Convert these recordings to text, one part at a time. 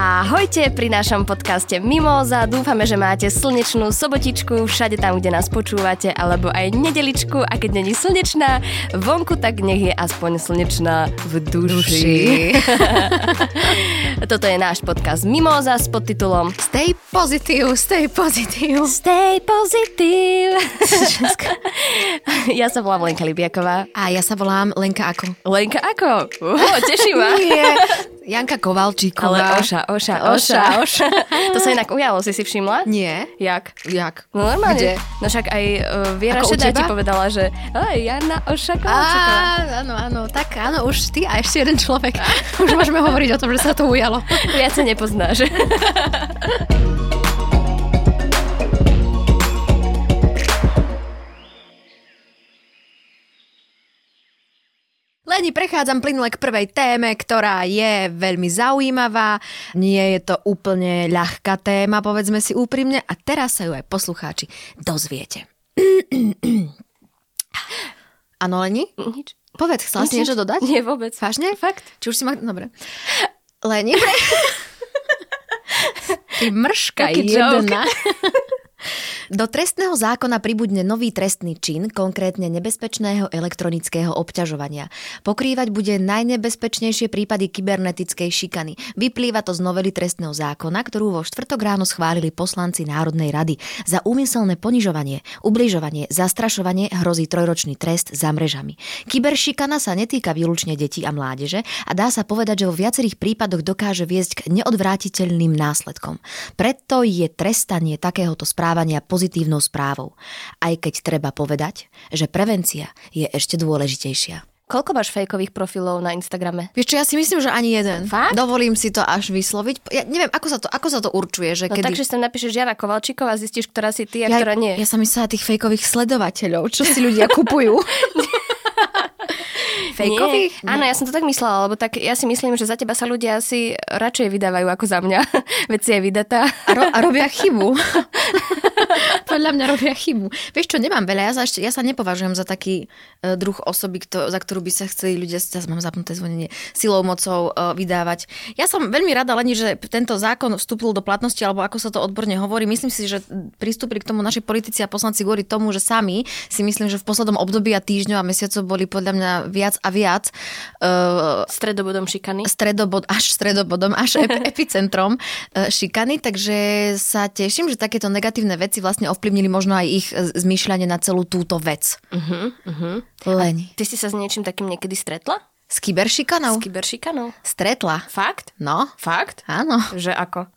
Ahojte pri našom podcaste Mimoza. Dúfame, že máte slnečnú sobotičku všade tam, kde nás počúvate, alebo aj nedeličku a keď není slnečná vonku, tak nech je aspoň slnečná v duši. duši. Toto je náš podcast Mimoza s podtitulom Stay positive, stay positive. Stay positive. ja sa volám Lenka Libiaková. A ja sa volám Lenka Ako. Lenka Ako? Uh, teší ma. Janka Kovalčíková. Ale Oša, Oša, Oša. Oša. to sa inak ujalo, si si všimla? Nie. Jak? Jak? No normálne. Kde? No však aj uh, Viera Šedá ti povedala, že Jana Oša Kovalčíková. Áno, áno, tak áno, už ty a ešte jeden človek. už môžeme hovoriť o tom, že sa to ujalo. Viac sa nepoznáš. Leni, prechádzam plynule k prvej téme, ktorá je veľmi zaujímavá. Nie je to úplne ľahká téma, povedzme si úprimne. A teraz sa ju aj poslucháči dozviete. Áno, Leni? Nič. Povedz, chcela si niečo dodať? Nie, vôbec. Vážne? Fakt. Či už si ma... Dobre. Leni, pre... Ty mrška Taký jedna. Do trestného zákona pribudne nový trestný čin, konkrétne nebezpečného elektronického obťažovania. Pokrývať bude najnebezpečnejšie prípady kybernetickej šikany. Vyplýva to z novely trestného zákona, ktorú vo štvrtok ráno schválili poslanci Národnej rady. Za úmyselné ponižovanie, ubližovanie, zastrašovanie hrozí trojročný trest za mrežami. Kyberšikana sa netýka výlučne detí a mládeže a dá sa povedať, že vo viacerých prípadoch dokáže viesť k neodvrátiteľným následkom. Preto je trestanie takéhoto správania pozitívnou správou. Aj keď treba povedať, že prevencia je ešte dôležitejšia. Koľko máš fejkových profilov na Instagrame? Vieš čo, ja si myslím, že ani jeden. Fakt? Dovolím si to až vysloviť. Ja neviem, ako sa to, ako sa to určuje, že No kedy... takže si tam napíšeš Jana Kovalčíková a zistíš, ktorá si ty a ja, ktorá nie. ja som myslela tých fejkových sledovateľov, čo si ľudia kupujú. Fejkových? Nie. Áno, ja som to tak myslela, lebo tak ja si myslím, že za teba sa ľudia asi radšej vydávajú ako za mňa. Veď si je vydatá. A, ro- a robia chybu. Podľa mňa robia chybu. Vieš čo, nemám veľa, ja sa, ešte, ja sa nepovažujem za taký uh, druh osoby, kto, za ktorú by sa chceli ľudia, teraz mám zapnuté zvonenie, silou, mocou uh, vydávať. Ja som veľmi rada, len že tento zákon vstúpil do platnosti, alebo ako sa to odborne hovorí. Myslím si, že pristúpili k tomu naši politici a poslanci kvôli tomu, že sami si myslím, že v poslednom období a týždňov a mesiacov boli podľa mňa viac a viac uh, Stredobodom šikany. stredobod, až stredobodom, až ep- epicentrom e, šikany, takže sa teším, že takéto negatívne veci vlastne ovplyvnili možno aj ich e, zmýšľanie na celú túto vec. Uh-huh, uh-huh. Leni. Ty si sa s niečím takým niekedy stretla? S kyberšikanou? S kyberšikanou? Stretla. Fakt? No, Fakt? áno. Že ako?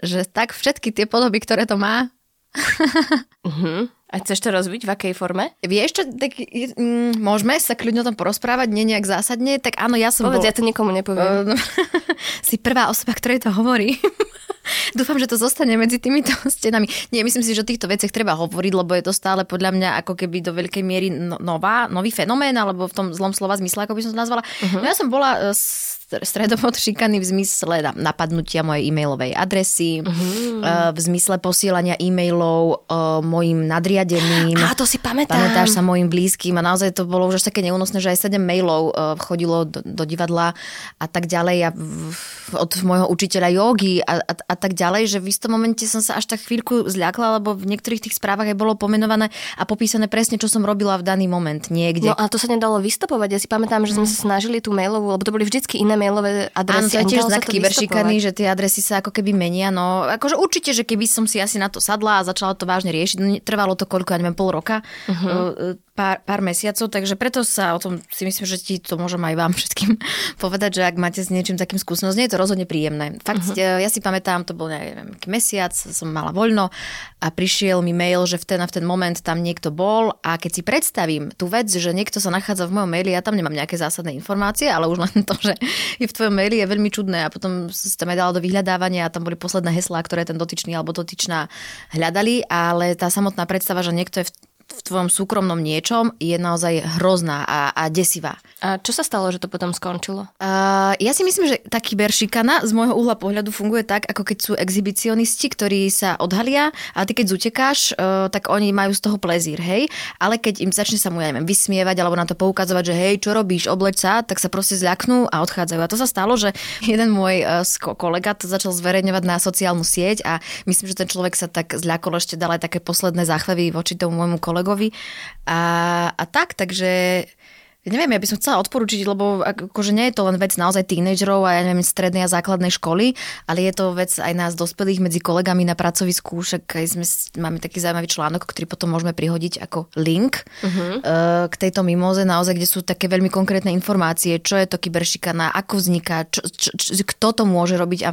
Že tak všetky tie podoby, ktoré to má. Uh-huh. A chceš to rozbiť? V akej forme? Vieš čo, tak mm, môžeme sa kľudne o tom porozprávať, nie nejak zásadne, tak áno, ja som Povedz, bol... ja to nikomu nepoviem. Si prvá osoba, ktorej to hovorí. Dúfam, že to zostane medzi týmito stenami. Nie, myslím si, že o týchto veciach treba hovoriť, lebo je to stále podľa mňa ako keby do veľkej miery no- nová, nový fenomén, alebo v tom zlom slova zmysle, ako by som to nazvala. Uh-huh. No ja som bola e, str- stredobod šikany v zmysle na- napadnutia mojej e-mailovej adresy, uh-huh. v zmysle posielania e-mailov uh, mojim nadriadeným. Á, to si pamätám. Pamätáš sa mojim blízkym a naozaj to bolo už až také neúnosné, že aj 7 mailov uh, chodilo do, do divadla a tak ďalej a od môjho učiteľa jogy a, a, a tak ďalej, že v istom momente som sa až tak chvíľku zľakla, lebo v niektorých tých správach aj bolo pomenované a popísané presne, čo som robila v daný moment niekde. No a to sa nedalo vystopovať. Ja si pamätám, že sme sa snažili tú mailovú, lebo to boli vždycky iné mailové Áno, adresy. to je tiež znak kyberšikany, že tie adresy sa ako keby menia. No, akože určite, že keby som si asi na to sadla a začala to vážne riešiť, no, trvalo to koľko, ja neviem, pol roka, uh-huh. Pár, pár mesiacov, takže preto sa o tom si myslím, že ti to môžem aj vám všetkým povedať, že ak máte s niečím takým skúsenosť, nie je to rozhodne príjemné. Fakt, uh-huh. ja si pamätám, to bol neviem, mesiac, som mala voľno a prišiel mi mail, že v ten a v ten moment tam niekto bol a keď si predstavím tú vec, že niekto sa nachádza v mojom maili, ja tam nemám nejaké zásadné informácie, ale už len to, že je v tvojom maili je veľmi čudné a potom si tam aj dala do vyhľadávania a tam boli posledné heslá, ktoré ten dotyčný alebo dotyčná hľadali, ale tá samotná predstava, že niekto je v v tvojom súkromnom niečom je naozaj hrozná a, a desivá. A čo sa stalo, že to potom skončilo? Uh, ja si myslím, že tá kyberšikana z môjho uhla pohľadu funguje tak, ako keď sú exhibicionisti, ktorí sa odhalia a ty keď zutekáš, uh, tak oni majú z toho plezír, hej? Ale keď im začne sa mu, ja neviem, vysmievať alebo na to poukazovať, že hej, čo robíš, obleč sa, tak sa proste zľaknú a odchádzajú. A to sa stalo, že jeden môj uh, kolega to začal zverejňovať na sociálnu sieť a myslím, že ten človek sa tak zľakol, ešte dal aj také posledné záchvevy voči tomu môjmu kolegovi. A, a tak, takže neviem, ja by som chcela odporúčiť, lebo akože nie je to len vec naozaj tínejdžerov a ja neviem, strednej a základnej školy, ale je to vec aj nás dospelých medzi kolegami na pracovisku, však aj sme, máme taký zaujímavý článok, ktorý potom môžeme prihodiť ako link uh-huh. k tejto mimoze, naozaj, kde sú také veľmi konkrétne informácie, čo je to kyberšikana, ako vzniká, čo, čo, čo, kto to môže robiť a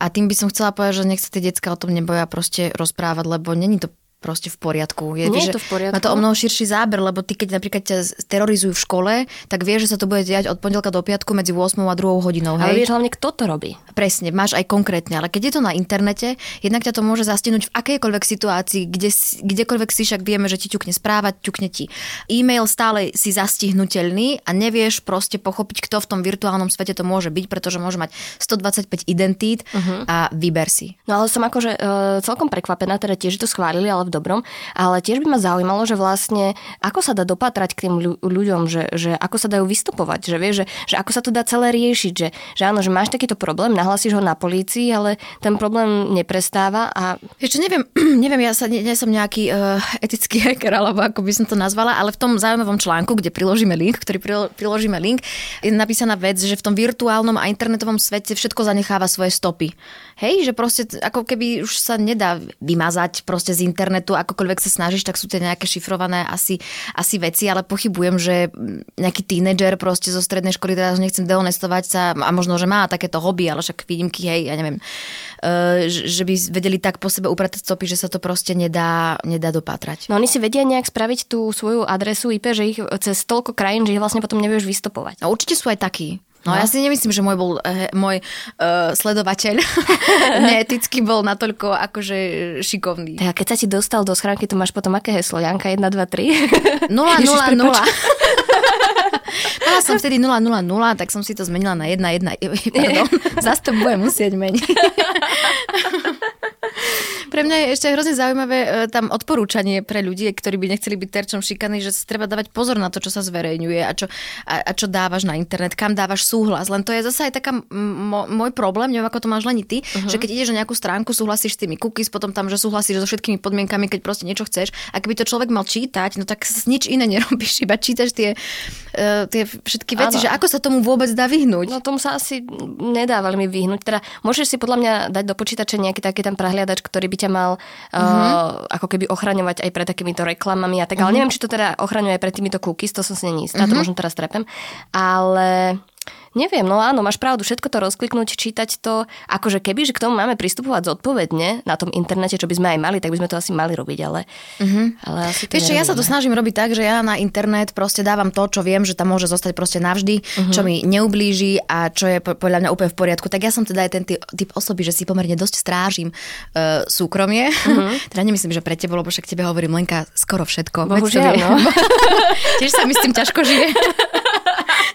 a tým by som chcela povedať, že nech sa tie decka o tom neboja proste rozprávať, lebo není to proste v poriadku. Je, Nie je to v poriadku. Má to o mnoho širší záber, lebo ty keď napríklad ťa terorizujú v škole, tak vieš, že sa to bude diať od pondelka do piatku medzi 8 a 2 hodinou. Hej? Ale vieš hlavne, kto to robí. Presne, máš aj konkrétne, ale keď je to na internete, jednak ťa to môže zastihnúť v akejkoľvek situácii, kde, kdekoľvek si však vieme, že ti ťukne správať, ťukne ti e-mail, stále si zastihnutelný a nevieš proste pochopiť, kto v tom virtuálnom svete to môže byť, pretože môže mať 125 identít uh-huh. a vyber si. No ale som akože uh, celkom prekvapená, teda tiež to schválili, ale v dobrom. Ale tiež by ma zaujímalo, že vlastne ako sa dá dopatrať k tým ľuďom, že, že ako sa dajú vystupovať, že vieš, že, že ako sa to dá celé riešiť, že, že áno, že máš takýto problém, nahlasíš ho na polícii, ale ten problém neprestáva a... Ešte neviem, neviem, ja sa nie, nie som nejaký uh, etický hacker, alebo ako by som to nazvala, ale v tom zaujímavom článku, kde priložíme link, ktorý priložíme link, je napísaná vec, že v tom virtuálnom a internetovom svete všetko zanecháva svoje stopy. Hej, že proste ako keby už sa nedá vymazať proste z internetu, akokoľvek sa snažíš, tak sú tie nejaké šifrované asi, asi veci, ale pochybujem, že nejaký tínedžer proste zo strednej školy, teraz nechcem dehonestovať sa, a možno, že má takéto hobby, ale však výnimky, hej, ja neviem, uh, že by vedeli tak po sebe upratať stopy, že sa to proste nedá, nedá dopatrať. No oni si vedia nejak spraviť tú svoju adresu IP, že ich cez toľko krajín, že ich vlastne potom nevieš vystopovať. No určite sú aj takí. No, no ja si nemyslím, že môj bol uh, môj uh, sledovateľ neetický bol natoľko akože šikovný. Tak keď sa ti dostal do schránky, to máš potom aké heslo? Janka 1, 2, 3? 0, 0, 0. Mala som vtedy 0, 0, 0, tak som si to zmenila na 1, 1. Pardon, zase to budem musieť meniť. Pre mňa je ešte hrozne zaujímavé e, tam odporúčanie pre ľudí, ktorí by nechceli byť terčom šikany, že si treba dávať pozor na to, čo sa zverejňuje a čo, a, a čo dávaš na internet, kam dávaš súhlas. Len to je zase aj taká môj problém, neviem ako to máš len ty, uh-huh. že keď ideš na nejakú stránku, súhlasíš s tými cookies, potom tam, že súhlasíš so všetkými podmienkami, keď proste niečo chceš. A keby to človek mal čítať, no tak nič iné nerobíš, iba čítaš tie, uh, tie všetky veci, ano. že ako sa tomu vôbec dá vyhnúť. No tomu sa asi nedá veľmi vyhnúť. Teda môžeš si podľa mňa dať do počítača nejaký taký ten prehliadač, ktorý by ťa mal uh-huh. uh, ako keby ochraňovať aj pred takýmito reklamami a tak. Uh-huh. Ale mhm. neviem, či to teda ochraňuje aj pred týmito cookies, to som si není istá, uh-huh. to možno teraz trepem. Ale Neviem, no áno, máš pravdu, všetko to rozkliknúť, čítať to, akože keby, že k tomu máme pristupovať zodpovedne na tom internete, čo by sme aj mali, tak by sme to asi mali robiť, ale, mm-hmm. ale asi Vieš, ja sa to snažím robiť tak, že ja na internet proste dávam to, čo viem, že tam môže zostať proste navždy, mm-hmm. čo mi neublíži a čo je podľa mňa úplne v poriadku. Tak ja som teda aj ten typ osoby, že si pomerne dosť strážim uh, súkromie. Mm-hmm. teda nemyslím, že pre teba, lebo však tebe hovorím Lenka skoro všetko. Bohužiaľ, no. Tiež sa mi s tým ťažko žije.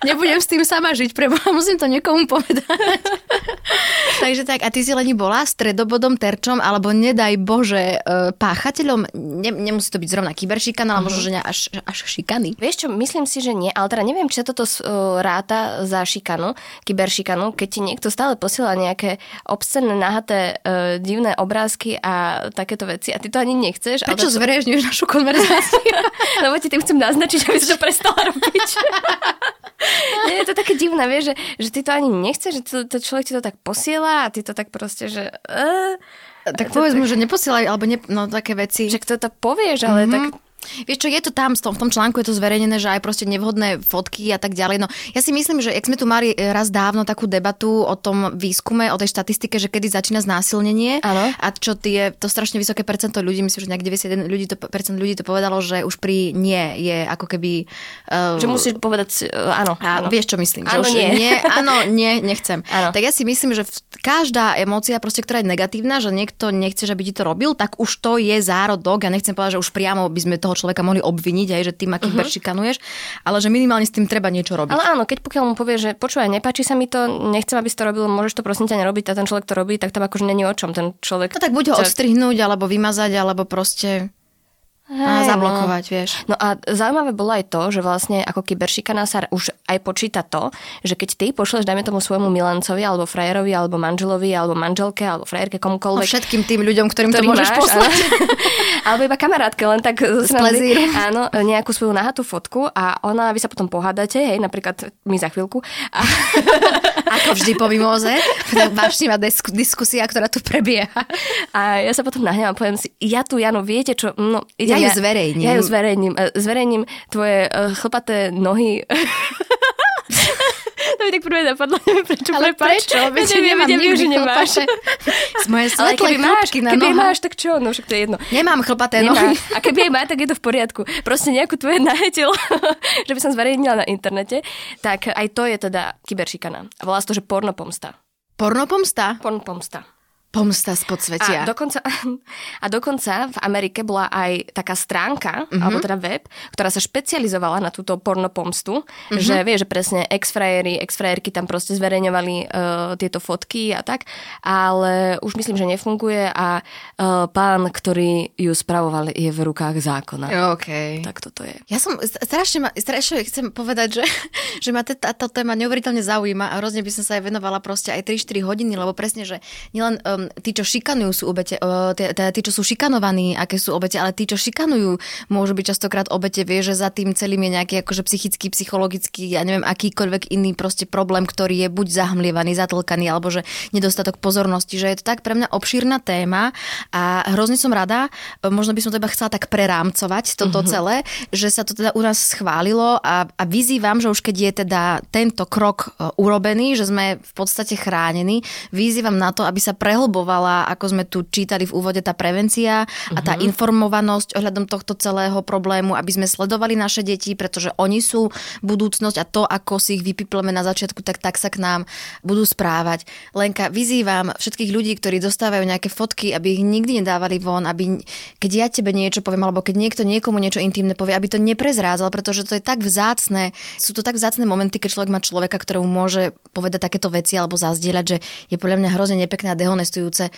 Nebudem s tým sama žiť, preboha, musím to niekomu povedať. Takže tak, a ty si Leni bola stredobodom, terčom, alebo nedaj Bože, e, páchateľom, ne, nemusí to byť zrovna kyberšikana, ale možno, že ne až, až šikany. Vieš čo, myslím si, že nie, ale teda neviem, či sa toto uh, ráta za šikanu, kyberšikanu, keď ti niekto stále posiela nejaké obscenné, nahaté, uh, divné obrázky a takéto veci a ty to ani nechceš. Prečo to... zverejňuješ našu konverzáciu? Lebo ti tým chcem naznačiť, aby si to prestala robiť. Je to také divné, vieš, že, že ty to ani nechceš, že to, to človek ti to tak posiela a ty to tak proste, že... Uh, tak povedz mu, že neposielaj, alebo ne, no, také veci. Že kto to povieš, ale mm-hmm. tak Vieš čo, je to tam, v tom článku je to zverejnené, že aj proste nevhodné fotky a tak ďalej. No ja si myslím, že ak sme tu mali raz dávno takú debatu o tom výskume, o tej štatistike, že kedy začína znásilnenie ano. a čo tie, to strašne vysoké percento ľudí, myslím, že nejak 91 ľudí to, percent ľudí to povedalo, že už pri nie je ako keby... Uh, že musíš povedať uh, áno. áno. Vieš, čo myslím? Áno, že už nie. nie. Áno, nie, nechcem. Áno. Tak ja si myslím, že každá emócia, proste, ktorá je negatívna, že niekto nechce, aby ti to robil, tak už to je zárodok. Ja nechcem povedať, že už priamo by sme toho toho človeka mohli obviniť aj, že ty ma kyber šikanuješ, ale že minimálne s tým treba niečo robiť. Ale áno, keď pokiaľ mu povie, že počúvaj, nepáči sa mi to, nechcem, aby si to robil, môžeš to prosím ťa nerobiť a ten človek to robí, tak tam akože není o čom. Ten človek... No tak buď ho odstrihnúť, alebo vymazať, alebo proste a zablokovať, no. vieš. No a zaujímavé bolo aj to, že vlastne ako kyberšikana sa už aj počíta to, že keď ty pošleš, dajme tomu svojmu milancovi, alebo frajerovi, alebo manželovi, alebo manželke, alebo frajerke, komukoľvek. No všetkým tým ľuďom, ktorým to môžeš máš, poslať. alebo iba kamarátke, len tak z plezíru. Áno, nejakú svoju nahatú fotku a ona, vy sa potom pohádate, hej, napríklad my za chvíľku. A... ako vždy po mimoze, vášnivá diskusia, ktorá tu prebieha. A ja sa potom nahnevám a poviem si, ja tu, Jano, viete čo, no, ide ja ju zverejním. Ja ju zverejním. E, zverejním tvoje uh, chlpaté nohy. to mi tak prvé napadlo, neviem prečo, Ale prepač. prečo? Veď ja neviem, že nemáš. Z moje Ale keby máš, na keby máš, tak čo? No však to je jedno. Nemám chlpaté nohy. A keby aj má, tak je to v poriadku. Proste nejakú tvoje nahetil, že by som zverejnila na internete, tak aj to je teda kyberšikana. Volá sa to, že pornopomsta. Pornopomsta? Pornopomsta. Pomsta z podsvetia. A dokonca, a dokonca v Amerike bola aj taká stránka, uh-huh. alebo teda web, ktorá sa špecializovala na túto pornopomstu, uh-huh. že vie, že presne ex-frajery, ex-frajerky tam proste zverejňovali uh, tieto fotky a tak, ale už myslím, že nefunguje a uh, pán, ktorý ju spravoval, je v rukách zákona. OK. Tak toto je. Ja som strašne, ma, strašne chcem povedať, že, že ma táto téma neuveriteľne zaujíma a hrozne by som sa aj venovala proste aj 3-4 hodiny, lebo presne, že nielen um, tí, čo šikanujú, sú obete, teda tí, čo sú šikanovaní, aké sú obete, ale tí, čo šikanujú, môžu byť častokrát obete, vie, že za tým celým je nejaký akože psychický, psychologický, ja neviem, akýkoľvek iný proste problém, ktorý je buď zahmlievaný, zatlkaný, alebo že nedostatok pozornosti, že je to tak pre mňa obšírna téma a hrozne som rada, možno by som to iba chcela tak prerámcovať toto mm-hmm. celé, že sa to teda u nás schválilo a, a vyzývam, že už keď je teda tento krok e, urobený, že sme v podstate chránení, vyzývam na to, aby sa prehlbili prehlbovala, ako sme tu čítali v úvode, tá prevencia a tá uh-huh. informovanosť ohľadom tohto celého problému, aby sme sledovali naše deti, pretože oni sú budúcnosť a to, ako si ich vypipleme na začiatku, tak tak sa k nám budú správať. Lenka, vyzývam všetkých ľudí, ktorí dostávajú nejaké fotky, aby ich nikdy nedávali von, aby keď ja tebe niečo poviem, alebo keď niekto niekomu niečo intimné povie, aby to neprezrádzal, pretože to je tak vzácne. Sú to tak vzácne momenty, keď človek má človeka, ktorému môže povedať takéto veci alebo zazdieľať, že je podľa mňa hrozne nepekné a dehonestujú odsudujúce,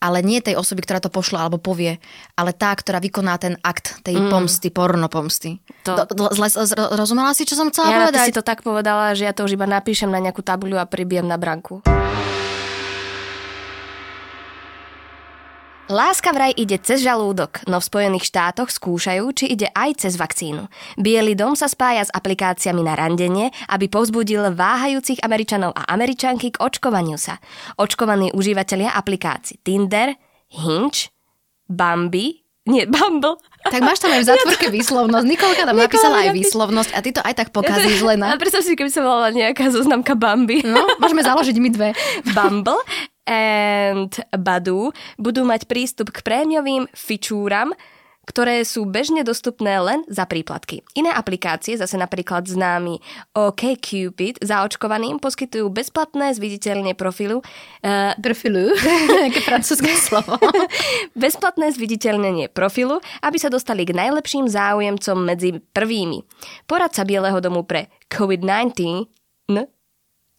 ale nie tej osoby, ktorá to pošla alebo povie, ale tá, ktorá vykoná ten akt tej mm. pomsty, porno pomsty. To... Do, zle, rozumela si, čo som chcela ja povedať? Ja si to tak povedala, že ja to už iba napíšem na nejakú tabuľu a pribijem na branku. Láska vraj ide cez žalúdok, no v Spojených štátoch skúšajú, či ide aj cez vakcínu. Bielý dom sa spája s aplikáciami na randenie, aby povzbudil váhajúcich Američanov a Američanky k očkovaniu sa. Očkovaní užívateľia aplikácií Tinder, Hinge, Bambi, nie, Bumble. Tak máš tam aj v zátvorke výslovnosť. Nikolka tam Nikolka napísala aj výslovnosť a ty to aj tak pokazíš len. A predstav si, keby sa volala nejaká zoznamka Bambi. No, môžeme založiť my dve. Bumble and Badu budú mať prístup k prémiovým fičúram, ktoré sú bežne dostupné len za príplatky. Iné aplikácie, zase napríklad známy OkCupid, zaočkovaným poskytujú bezplatné zviditeľne profilu. Uh, profilu? Aké francúzske slovo. bezplatné zviditeľnenie profilu, aby sa dostali k najlepším záujemcom medzi prvými. Poradca Bieleho domu pre COVID-19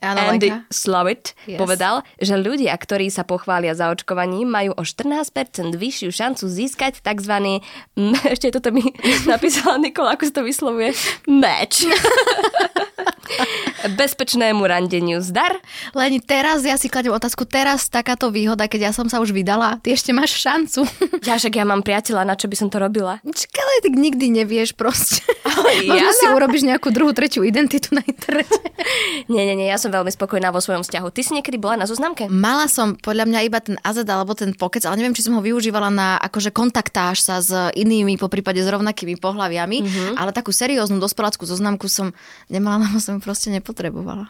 Áno, Andy Slovit yes. povedal, že ľudia, ktorí sa pochvália zaočkovaním, majú o 14% vyššiu šancu získať tzv. ešte toto mi napísala Nikola, ako sa to vyslovuje, match. Bezpečnému randeniu zdar. Len teraz ja si kladem otázku, teraz takáto výhoda, keď ja som sa už vydala, ty ešte máš šancu. Ja však ja mám priateľa, na čo by som to robila? Čakaj, tak nikdy nevieš proste. Možno ja si urobíš nejakú druhú, tretiu identitu na internete. nie, nie, nie, ja som veľmi spokojná vo svojom vzťahu. Ty si niekedy bola na zoznamke? Mala som podľa mňa iba ten AZ alebo ten pokec, ale neviem, či som ho využívala na akože kontaktáž sa s inými, po prípade s rovnakými pohľaviami, mm-hmm. ale takú serióznu dospeláckú zoznamku som nemala, lebo som proste nepotrebovala.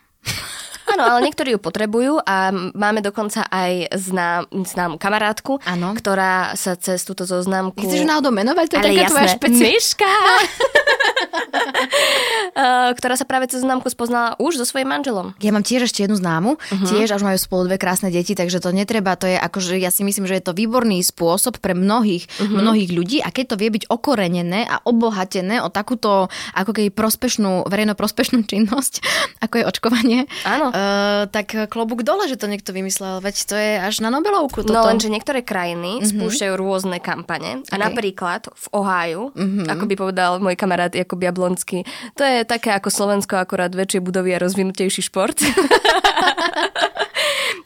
Áno, ale niektorí ju potrebujú a máme dokonca aj znám, znám kamarátku, ano. ktorá sa cez túto zoznamku... Chceš náhodou menovať? To je ale taká jasné, tvoja špeci... Myška! ktorá sa práve cez známku spoznala už so svojím manželom. Ja mám tiež ešte jednu známu, uh-huh. tiež až majú spolu dve krásne deti, takže to netreba, to je akože, ja si myslím, že je to výborný spôsob pre mnohých, uh-huh. mnohých ľudí a keď to vie byť okorenené a obohatené o takúto ako keby prospešnú, verejno prospešnú činnosť, ako je očkovanie, Áno. Uh, tak klobúk dole, že to niekto vymyslel, veď to je až na Nobelovku. Toto. No lenže niektoré krajiny uh-huh. spúšťajú rôzne kampane a okay. napríklad v Ohio, uh-huh. ako by povedal môj kamarát Jakub Jablonský, to je také ako Slovensko, akorát väčšie budovy a rozvinutejší šport.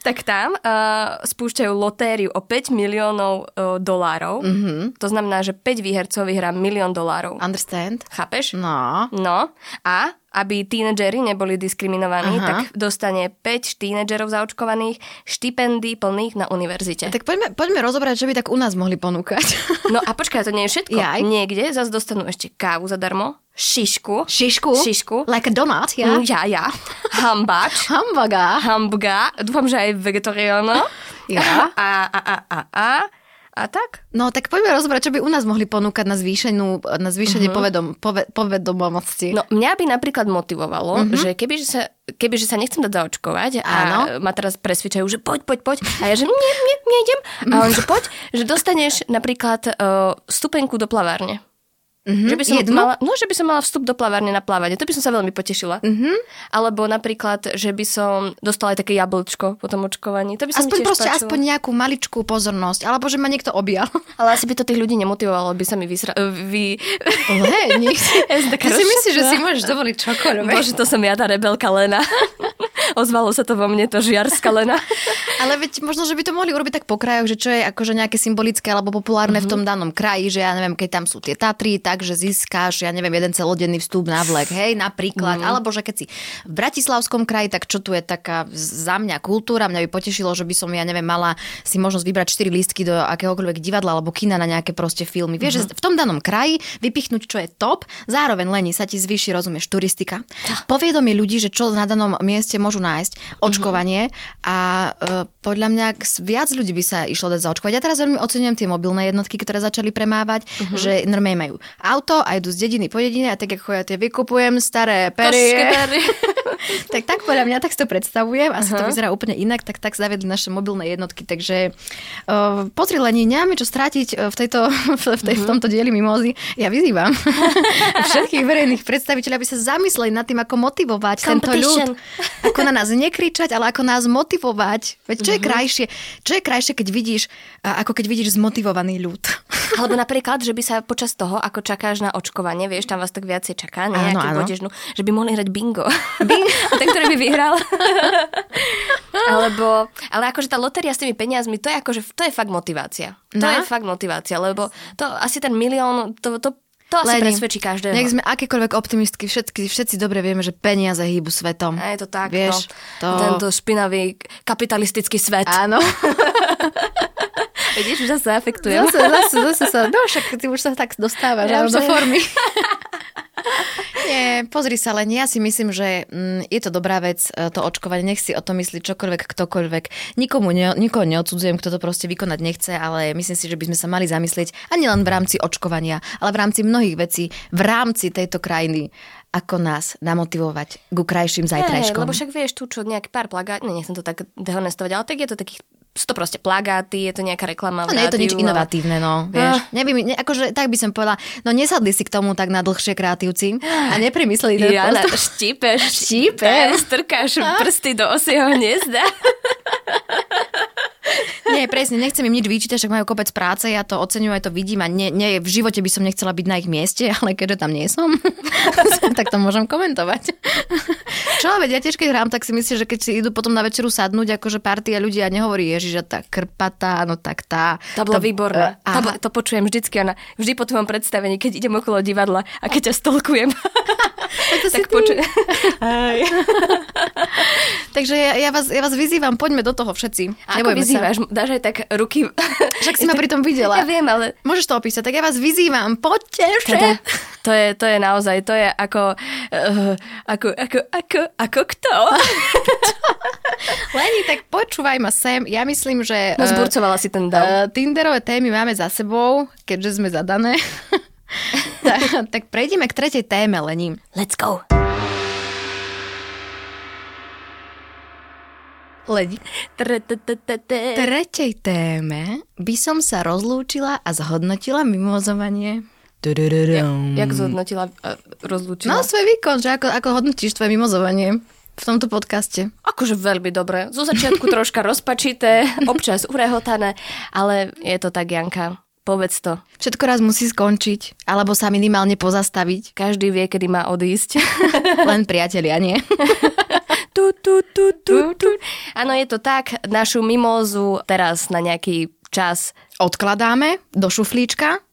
tak tam uh, spúšťajú lotériu o 5 miliónov uh, dolárov. Mm-hmm. To znamená, že 5 výhercov vyhrá milión dolárov. Understand? Chápeš? No. No. A aby tínedžeri neboli diskriminovaní, Aha. tak dostane 5 tínedžerov zaočkovaných štipendí plných na univerzite. Tak poďme, poďme rozobrať, čo by tak u nás mohli ponúkať. No a počkaj, to nie je všetko. Jaj. Niekde zase dostanú ešte kávu zadarmo, šišku. Šišku? Šišku. Like a donut, ja? Mm, ja, ja. Hambač. Hambaga. Hambaga. Dúfam, že aj vegetariáno. Ja. A, a, a, a, a. A tak? No tak poďme rozbrať, čo by u nás mohli ponúkať na, zvýšenú, na zvýšenie uh-huh. povedom, pove, povedomosti. No mňa by napríklad motivovalo, uh-huh. že keby že sa, keby že sa nechcem dať zaočkovať a Áno. ma teraz presvedčajú, že poď, poď, poď. A ja že nie, nie, nejdem. A on že poď, že dostaneš napríklad uh, stupenku do plavárne. Mm-hmm. Že by som mala, no, že by som mala vstup do plavárne na plávanie. To by som sa veľmi potešila. Mm-hmm. Alebo napríklad, že by som dostala aj také jablčko po tom očkovaní. To by som aspoň proste, páčilo. aspoň nejakú maličkú pozornosť. Alebo že ma niekto objal. Ale asi by to tých ľudí nemotivovalo, by sa mi vysra... Vy... Le, ja Ty si myslíš, že si môžeš dovoliť čokoľvek? Bože, to som ja, tá rebelka Lena. Ozvalo sa to vo mne, to žiarska Lena. Ale veď možno, že by to mohli urobiť tak po krajoch, že čo je akože nejaké symbolické alebo populárne mm-hmm. v tom mhm. danom kraji, že ja neviem, keď tam sú tie Tatry, tak že získáš, ja neviem, jeden celodenný vstup na vlek, hej, napríklad. Mm-hmm. Alebo že keď si v Bratislavskom kraji, tak čo tu je taká za mňa kultúra, mňa by potešilo, že by som, ja neviem, mala si možnosť vybrať 4 lístky do akéhokoľvek divadla alebo kina na nejaké proste filmy. Vieš, mm-hmm. že v tom danom kraji vypichnúť, čo je top, zároveň lení sa ti zvýši, rozumieš, turistika. Poviedomie ľudí, že čo na danom mieste môžu nájsť, očkovanie mm-hmm. a e, podľa mňa viac ľudí by sa išlo dať zaočkovať. Ja teraz veľmi ocenujem tie mobilné jednotky, ktoré začali premávať, mm-hmm. že normálne majú auto a idú z dediny po dedine a tak ako ja tie vykupujem staré perie. tak tak podľa mňa tak si to predstavujem. Asi uh-huh. to vyzerá úplne inak, tak tak zavedli naše mobilné jednotky. Takže uh, pozri Leni, nemáme čo strátiť v, tejto, v, tej, uh-huh. v tomto dieli Mimozy. Ja vyzývam všetkých verejných predstaviteľov, aby sa zamysleli nad tým, ako motivovať tento ľud. Ako na nás nekričať, ale ako nás motivovať. Veď čo je krajšie? Čo je krajšie, keď vidíš, ako keď vidíš zmotivovaný ľud? Alebo napríklad, že by sa počas toho, ako čakáš na očkovanie, vieš, tam vás tak viacej čaká, nejaký bodežnú, že by mohli hrať bingo. bingo. Ten, ktorý by vyhral. Alebo, ale akože tá lotéria s tými peniazmi, to je akože, to je fakt motivácia. To no? je fakt motivácia, lebo to asi ten milión, to, to to asi Leni, presvedčí každého. Nech sme akékoľvek optimistky, všetky, všetci dobre vieme, že peniaze hýbu svetom. A je to tak, Vieš, no. to... Tento špinavý kapitalistický svet. Áno. Vidíš, už zase afektujem. Zase, zase, zase sa, no však ty už sa tak dostávaš ja do formy. Nie, pozri sa, len ja si myslím, že mm, je to dobrá vec, e, to očkovanie, nech si o to myslí čokoľvek, ktokoľvek. Nikomu ne, nikoho neodsudzujem, kto to proste vykonať nechce, ale myslím si, že by sme sa mali zamyslieť ani len v rámci očkovania, ale v rámci mnohých vecí, v rámci tejto krajiny ako nás namotivovať ku krajším zajtrajškom. Hey, lebo však vieš tu, čo nejaký pár plagát, no nechcem to tak dehonestovať, ale tak je to takých sú to proste plagáty, je to nejaká reklama. No nie je to nič inovatívne, no. Vieš, ah. nevím, ne, akože tak by som povedala, no nesadli si k tomu tak na dlhšie kreatívci a neprimysleli to. Ja, štípeš, štípeš, strkáš prsty do osieho hniezda. Nie, presne, nechcem im nič vyčítať, však majú kopec práce, ja to oceňujem, aj to vidím a nie, nie, v živote by som nechcela byť na ich mieste, ale keďže tam nie som, tak to môžem komentovať. Čo, veď ja tiež keď hrám, tak si myslím, že keď si idú potom na večeru sadnúť, akože partia ľudia nehovorí, ježiš, tá krpatá, no tak tá. To bolo výborné. Uh, to, to, počujem vždycky, ona, vždy po tvojom predstavení, keď idem okolo divadla a keď ťa stolkujem. tak to tak počujem. Takže ja, ja, vás, ja vás vyzývam, poďme do toho všetci. Ako vyzývaš? Sa dáš aj tak ruky. Však si ma pri tom videla. Ja viem, ale... Môžeš to opísať, tak ja vás vyzývam, poďte Teda, to je, to je naozaj, to je ako, uh, ako, ako, ako, ako kto? Leni, tak počúvaj ma sem. Ja myslím, že... No, zburcovala si ten dav. Uh, Tinderové témy máme za sebou, keďže sme zadané. tak, tak prejdeme k tretej téme, Leni. Let's go. Ledi. Tretej téme by som sa rozlúčila a zhodnotila mimozovanie. Jak zhodnotila, uh, rozlúčila? No, svoj výkon, že ako, ako hodnotíš tvoje mimozovanie v tomto podcaste? Akože veľmi dobre. Zo začiatku troška rozpačité, občas urehotané, ale je to tak, Janka. Povedz to. Všetko raz musí skončiť, alebo sa minimálne pozastaviť. Každý vie, kedy má odísť. Len priatelia, nie? Tu, tu, tu, tu, tu. Áno, je to tak. Našu mimózu teraz na nejaký čas odkladáme do šuflíčka,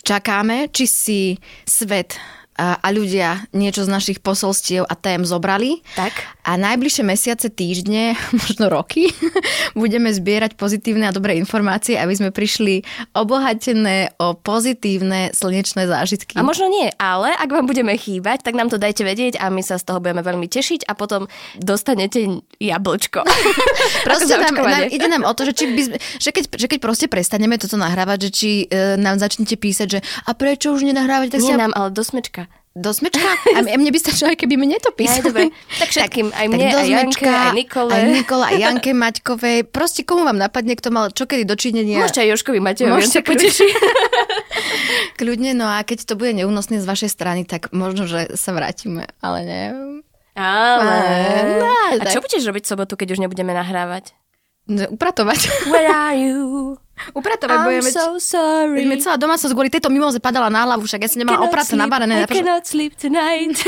čakáme, či si svet a, a ľudia niečo z našich posolstiev a tém zobrali. Tak. A najbližšie mesiace, týždne, možno roky, budeme zbierať pozitívne a dobré informácie, aby sme prišli obohatené o pozitívne slnečné zážitky. A možno nie, ale ak vám budeme chýbať, tak nám to dajte vedieť a my sa z toho budeme veľmi tešiť a potom dostanete jablčko. proste nám, nám, ide nám o to, že, či by, že, keď, že keď proste prestaneme toto nahrávať, že či e, nám začnete písať, že a prečo už nenahrávať, tak Nie sa... nám, ale do smečka. Do smečka? A mne by stačilo, aj keby mne to písali. Aj, dobre. Tak všetkým, aj mne, tak aj Janke, aj Nikole. Aj Nikole, aj Janke Maťkovej. Proste komu vám napadne, kto mal čo kedy dočinenia. Môžete aj Joškovi Matejovi, sa poteší. Kľudne, no a keď to bude neúnosné z vašej strany, tak možno, že sa vrátime, ale nie. Ale... No, a čo budeš robiť v sobotu, keď už nebudeme nahrávať? No, upratovať. Where are you? Upratovať I'm budeme. so sorry. Budeme celá domácnosť kvôli tejto mimoze padala na hlavu, však ja si nemala oprace navarené. I cannot sleep tonight.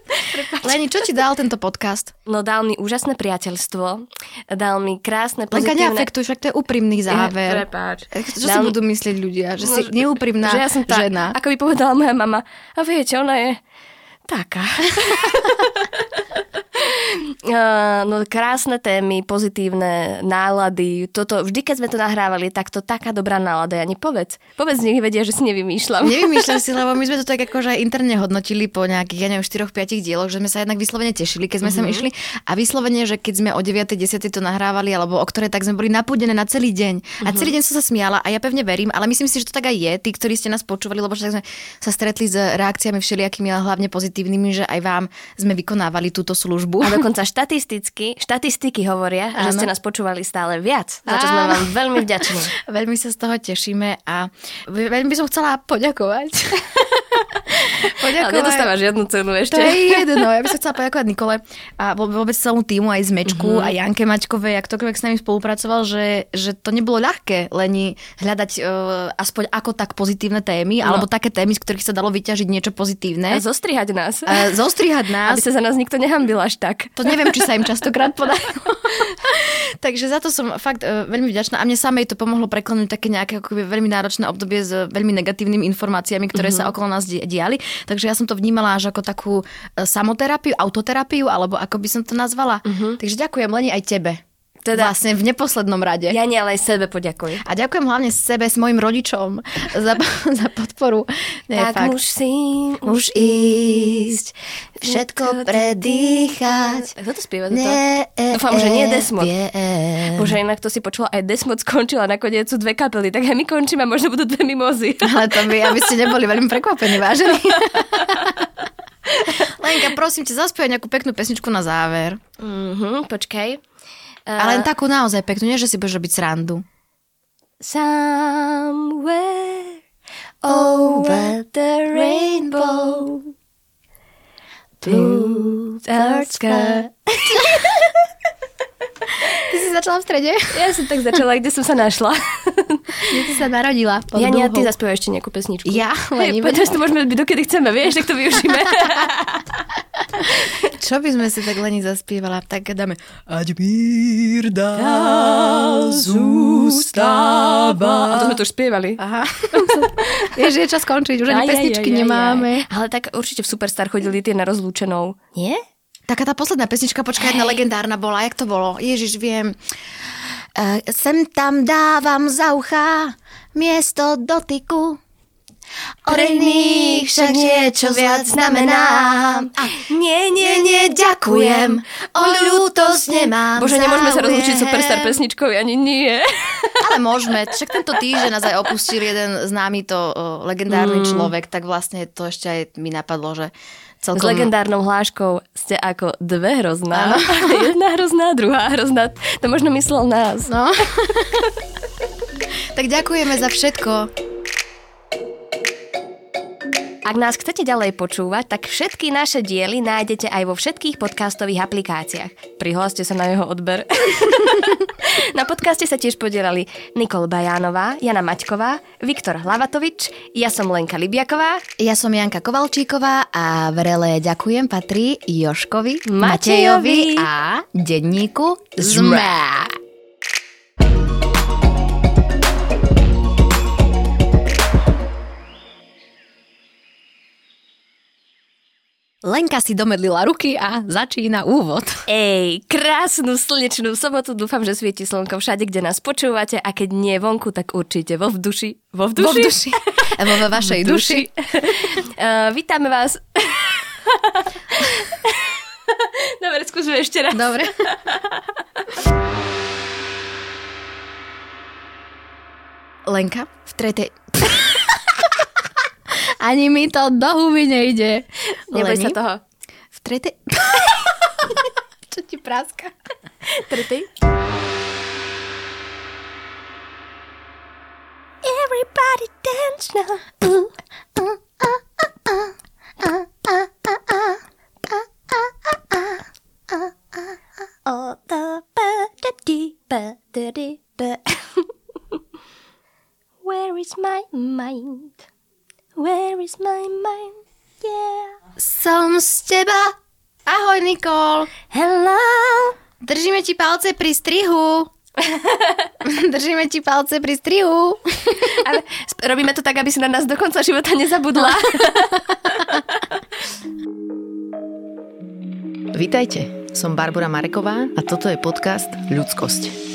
Leni, čo ti dal tento podcast? No dal mi úžasné priateľstvo, dal mi krásne pozitívne... Lenka neafektuj, však to je úprimný záver. Prepáč. Čo dal... si budú myslieť ľudia? Že si neúprimná že ja som tá, žena. Ako by povedala moja mama. A viete, ona je taká. Uh, no krásne témy, pozitívne nálady. Toto, vždy, keď sme to nahrávali, tak to taká dobrá nálada. Ani povedz. Povedz, nech vedia, že si nevymýšľam. Nevymýšľam si, lebo my sme to tak akože interne hodnotili po nejakých, ja neviem, 4-5 dieloch, že sme sa jednak vyslovene tešili, keď sme mm-hmm. sem išli. A vyslovene, že keď sme o 9. 10. to nahrávali, alebo o ktorej, tak sme boli napúdené na celý deň. Mm-hmm. A mhm. celý deň som sa smiala a ja pevne verím, ale myslím si, že to tak aj je, tí, ktorí ste nás počúvali, lebo však sme sa stretli s reakciami všelijakými, ale hlavne pozitívnymi, že aj vám sme vykonávali túto službu. A dokonca štatisticky, štatistiky hovoria, ano. že ste nás počúvali stále viac, za čo sme vám veľmi vďační. veľmi sa z toho tešíme a veľmi by som chcela poďakovať. poďakovať. Ale nedostávaš žiadnu cenu ešte. To je jedno. Ja by som chcela poďakovať Nikole a vôbec celému týmu, aj z Mečku uh-huh. a Janke Maťkovej, ak ktokoľvek s nami spolupracoval, že, že to nebolo ľahké len hľadať uh, aspoň ako tak pozitívne témy, no. alebo také témy, z ktorých sa dalo vyťažiť niečo pozitívne. A zostrihať nás. A zostrihať nás. Aby sa za nás nikto nehambil až tak. To neviem, či sa im častokrát podarilo. Takže za to som fakt uh, veľmi vďačná a mne samej to pomohlo preklenúť také nejaké akoby, veľmi náročné obdobie s veľmi negatívnymi informáciami, ktoré uh-huh. sa okolo nás diali. Takže ja som to vnímala až ako takú uh, samoterapiu, autoterapiu, alebo ako by som to nazvala. Uh-huh. Takže ďakujem Leni aj tebe. Teda, vlastne v neposlednom rade. Ja nie, ale aj sebe poďakujem. A ďakujem hlavne sebe, s mojim rodičom za, za podporu. Nie, tak fakt. musím už ísť, všetko predýchať. Kto to spieva? Nie, e, Dúfam, že nie Desmod. Bože, inak to si počula, aj Desmod skončila, nakoniec sú dve kapely, tak aj my končíme a možno budú dve mimozy. Ale to by, aby ste neboli veľmi prekvapení, vážení. Lenka, prosím ťa, zaspievaj nejakú peknú pesničku na záver. Mhm, počkaj. Uh, Ale len takú naozaj peknú, nie že si budeš robiť srandu. Somewhere over the rainbow Blue dark sky Ty si začala v strede? Ja som tak začala, kde som sa našla. Kde si sa narodila? Ja nie, ty zaspievaj ešte nejakú pesničku. Ja? Len hey, to môžeme byť dokedy chceme, vieš, tak to využíme. Čo by sme si tak Leni zaspievala? Tak dáme Ať bírda zústava. A to sme to už spievali. Aha. Vieš, je čas skončiť, už ani pesničky aj, aj, nemáme. Aj, aj. Ale tak určite v Superstar chodili tie na rozlúčenou. Nie? Taká tá posledná pesnička, počkaj, jedna legendárna bola. Jak to bolo? Ježiš, viem. Uh, sem tam dávam za ucha miesto dotyku Od iných však niečo viac znamenám. A nie, nie, nie, ďakujem. O ľútosť nemám Bože, nemôžeme sa rozlučiť superstar pesničkou, ani nie. Ale môžeme. Však tento týždeň nás aj opustil jeden známy to o, legendárny mm. človek, tak vlastne to ešte aj mi napadlo, že S celkom... legendárnou hláškou ste ako dve hrozná. Jedna hrozná, druhá hrozná. To možno myslel nás. No. tak ďakujeme za všetko. Ak nás chcete ďalej počúvať, tak všetky naše diely nájdete aj vo všetkých podcastových aplikáciách. Prihláste sa na jeho odber. na podcaste sa tiež podielali Nikol Bajánová, Jana Maťková, Viktor Hlavatovič, ja som Lenka Libiaková. Ja som Janka Kovalčíková a vrele ďakujem patrí Joškovi, Matejovi a denníku ZME. Lenka si domedlila ruky a začína úvod. Ej, krásnu slnečnú sobotu, dúfam, že svieti slnko všade, kde nás počúvate a keď nie vonku, tak určite vo vduši. Vo vduši? Vo vduši. Vo vašej V duši. uh, vítame vás. Dobre, skúsme ešte raz. Dobre. Lenka, v tretej... Ani mi to do huby nejde. Neboj sa toho. V tretej... Čo ti práska? Tretej. Everybody dance now. Nikol. Hello. Držíme ti palce pri strihu. Držíme ti palce pri strihu. Ale robíme to tak, aby si na nás do konca života nezabudla. Vitajte, som Barbara Mareková a toto je podcast Ľudskosť.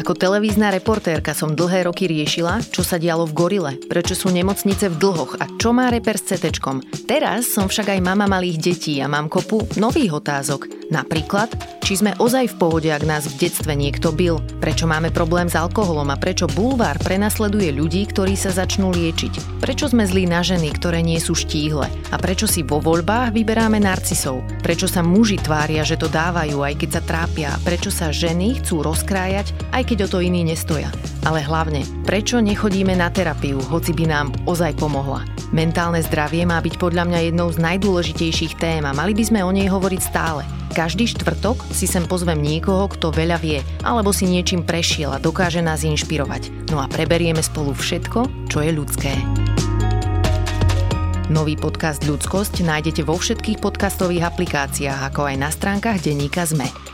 Ako televízna reportérka som dlhé roky riešila, čo sa dialo v Gorile, prečo sú nemocnice v dlhoch a čo má reper s CT. Teraz som však aj mama malých detí a mám kopu nových otázok. Napríklad, či sme ozaj v pohode, ak nás v detstve niekto bil, prečo máme problém s alkoholom a prečo bulvár prenasleduje ľudí, ktorí sa začnú liečiť, prečo sme zlí na ženy, ktoré nie sú štíhle a prečo si vo voľbách vyberáme narcisov, prečo sa muži tvária, že to dávajú, aj keď sa trápia, prečo sa ženy chcú rozkrájať, aj keď o to iní nestoja. Ale hlavne, prečo nechodíme na terapiu, hoci by nám ozaj pomohla. Mentálne zdravie má byť podľa mňa jednou z najdôležitejších tém a mali by sme o nej hovoriť stále. Každý štvrtok si sem pozvem niekoho, kto veľa vie, alebo si niečím prešiel a dokáže nás inšpirovať. No a preberieme spolu všetko, čo je ľudské. Nový podcast Ľudskosť nájdete vo všetkých podcastových aplikáciách, ako aj na stránkach denníka ZME.